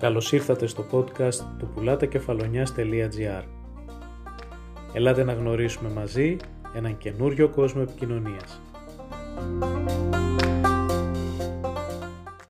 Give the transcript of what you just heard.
Καλώς ήρθατε στο podcast του πουλάτακεφαλονιάς.gr Ελάτε να γνωρίσουμε μαζί έναν καινούριο κόσμο επικοινωνίας.